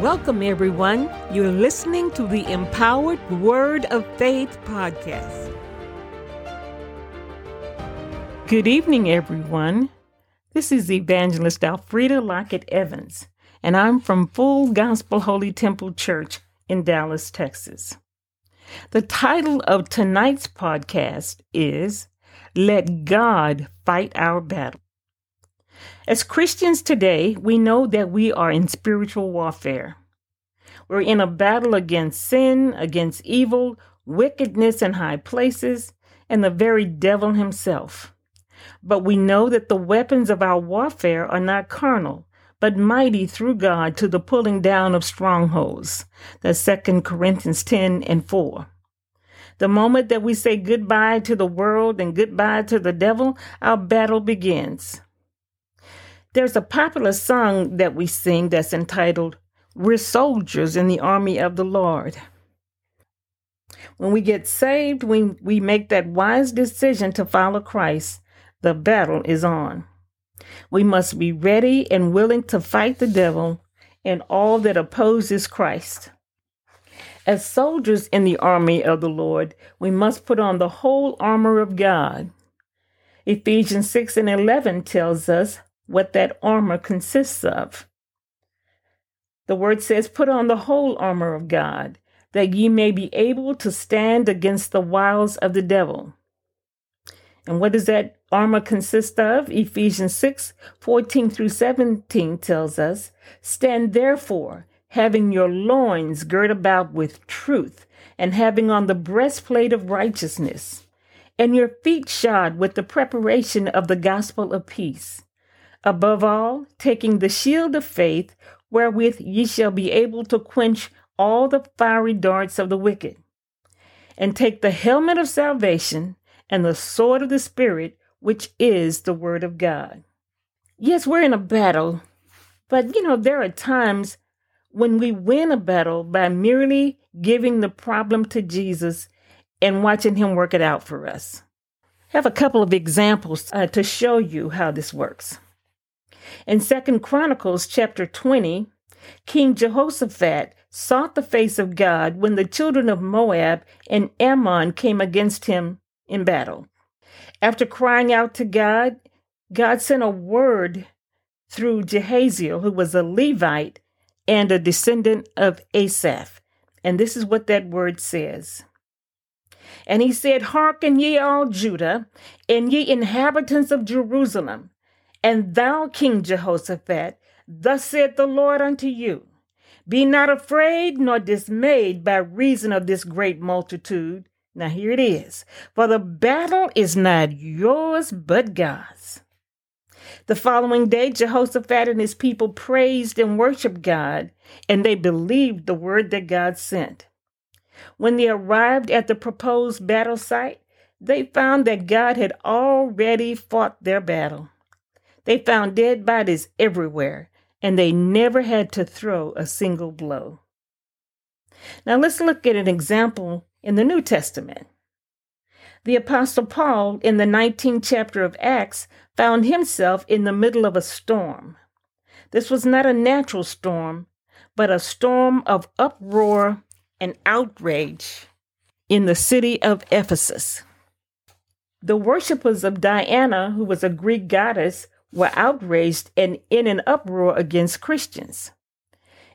Welcome, everyone. You're listening to the Empowered Word of Faith podcast. Good evening, everyone. This is Evangelist Alfreda Lockett Evans, and I'm from Full Gospel Holy Temple Church in Dallas, Texas. The title of tonight's podcast is Let God Fight Our Battle. As Christians today, we know that we are in spiritual warfare. We're in a battle against sin, against evil, wickedness in high places, and the very devil himself. But we know that the weapons of our warfare are not carnal, but mighty through God to the pulling down of strongholds. That's 2 Corinthians 10 and 4. The moment that we say goodbye to the world and goodbye to the devil, our battle begins. There's a popular song that we sing that's entitled, We're Soldiers in the Army of the Lord. When we get saved, when we make that wise decision to follow Christ, the battle is on. We must be ready and willing to fight the devil and all that opposes Christ. As soldiers in the army of the Lord, we must put on the whole armor of God. Ephesians 6 and 11 tells us what that armor consists of. The word says, Put on the whole armor of God, that ye may be able to stand against the wiles of the devil. And what does that armor consist of? Ephesians 6 14 through 17 tells us, Stand therefore, having your loins girt about with truth, and having on the breastplate of righteousness, and your feet shod with the preparation of the gospel of peace Above all, taking the shield of faith, wherewith ye shall be able to quench all the fiery darts of the wicked. And take the helmet of salvation and the sword of the Spirit, which is the Word of God. Yes, we're in a battle, but you know, there are times when we win a battle by merely giving the problem to Jesus and watching Him work it out for us. I have a couple of examples uh, to show you how this works. In Second Chronicles chapter 20, King Jehoshaphat sought the face of God when the children of Moab and Ammon came against him in battle. After crying out to God, God sent a word through Jahaziel, who was a Levite and a descendant of Asaph. And this is what that word says. And he said, Hearken ye all Judah, and ye inhabitants of Jerusalem. And thou, King Jehoshaphat, thus saith the Lord unto you Be not afraid nor dismayed by reason of this great multitude. Now here it is For the battle is not yours, but God's. The following day, Jehoshaphat and his people praised and worshiped God, and they believed the word that God sent. When they arrived at the proposed battle site, they found that God had already fought their battle. They found dead bodies everywhere, and they never had to throw a single blow. Now let's look at an example in the New Testament. The Apostle Paul, in the 19th chapter of Acts, found himself in the middle of a storm. This was not a natural storm, but a storm of uproar and outrage in the city of Ephesus. The worshippers of Diana, who was a Greek goddess, were outraged and in an uproar against Christians.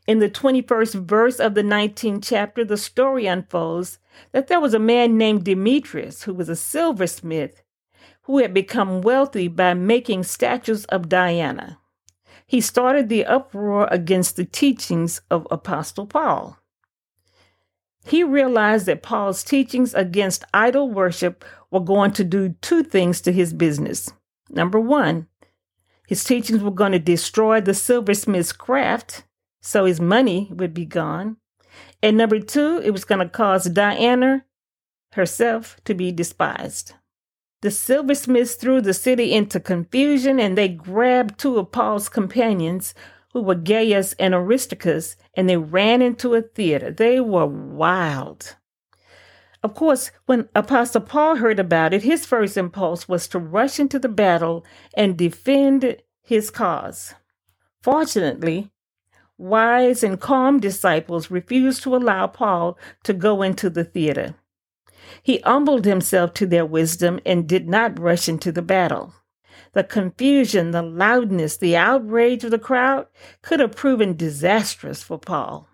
In the 21st verse of the 19th chapter, the story unfolds that there was a man named Demetrius who was a silversmith who had become wealthy by making statues of Diana. He started the uproar against the teachings of Apostle Paul. He realized that Paul's teachings against idol worship were going to do two things to his business. Number one, his teachings were going to destroy the silversmith's craft, so his money would be gone. And number two, it was going to cause Diana herself to be despised. The silversmiths threw the city into confusion and they grabbed two of Paul's companions, who were Gaius and Aristarchus, and they ran into a theater. They were wild. Of course, when Apostle Paul heard about it, his first impulse was to rush into the battle and defend his cause. Fortunately, wise and calm disciples refused to allow Paul to go into the theater. He humbled himself to their wisdom and did not rush into the battle. The confusion, the loudness, the outrage of the crowd could have proven disastrous for Paul.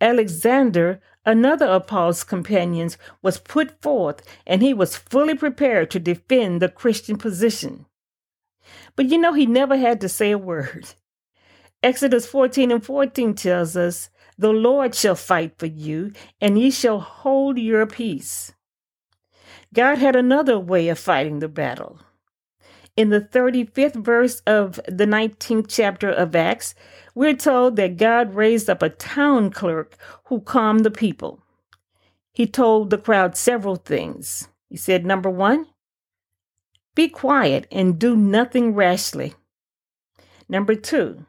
Alexander, another of Paul's companions, was put forth and he was fully prepared to defend the Christian position. But you know, he never had to say a word. Exodus 14 and 14 tells us, The Lord shall fight for you, and ye shall hold your peace. God had another way of fighting the battle. In the 35th verse of the 19th chapter of Acts, we're told that God raised up a town clerk who calmed the people. He told the crowd several things. He said, Number one, be quiet and do nothing rashly. Number two,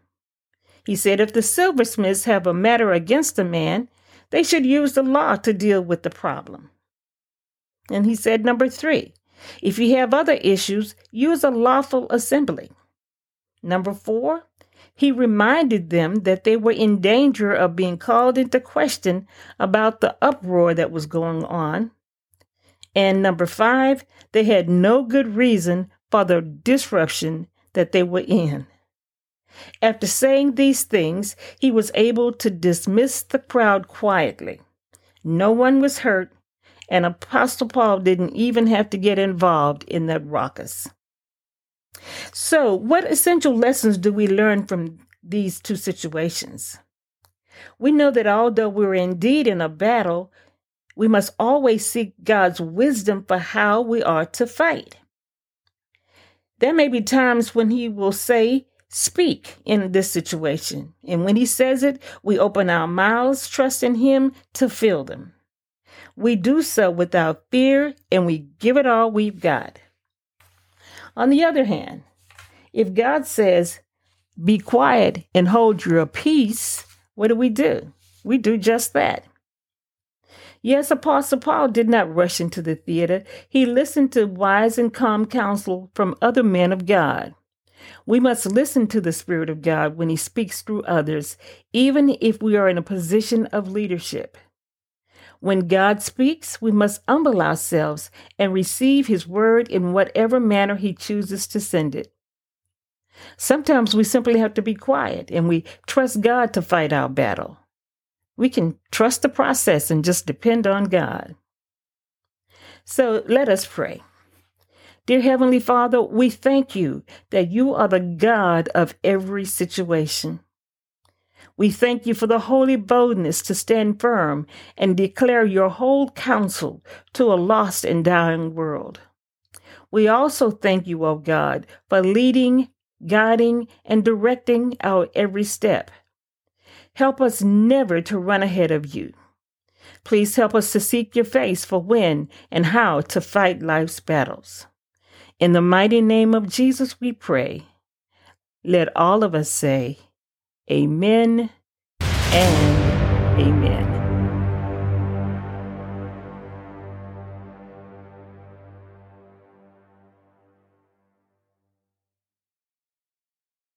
he said if the silversmiths have a matter against a man, they should use the law to deal with the problem. And he said, number three, if you have other issues, use a lawful assembly. Number four, he reminded them that they were in danger of being called into question about the uproar that was going on. And number five, they had no good reason for the disruption that they were in. After saying these things, he was able to dismiss the crowd quietly. No one was hurt, and Apostle Paul didn't even have to get involved in that ruckus. So, what essential lessons do we learn from these two situations? We know that although we're indeed in a battle, we must always seek God's wisdom for how we are to fight. There may be times when He will say, Speak in this situation. And when He says it, we open our mouths, trusting Him to fill them. We do so without fear and we give it all we've got. On the other hand, if God says, Be quiet and hold your peace, what do we do? We do just that. Yes, Apostle Paul did not rush into the theater. He listened to wise and calm counsel from other men of God. We must listen to the Spirit of God when He speaks through others, even if we are in a position of leadership. When God speaks, we must humble ourselves and receive His word in whatever manner He chooses to send it. Sometimes we simply have to be quiet and we trust God to fight our battle. We can trust the process and just depend on God. So let us pray. Dear Heavenly Father, we thank you that you are the God of every situation. We thank you for the holy boldness to stand firm and declare your whole counsel to a lost and dying world. We also thank you, O God, for leading, guiding, and directing our every step. Help us never to run ahead of you. Please help us to seek your face for when and how to fight life's battles. In the mighty name of Jesus, we pray. Let all of us say, Amen and Amen.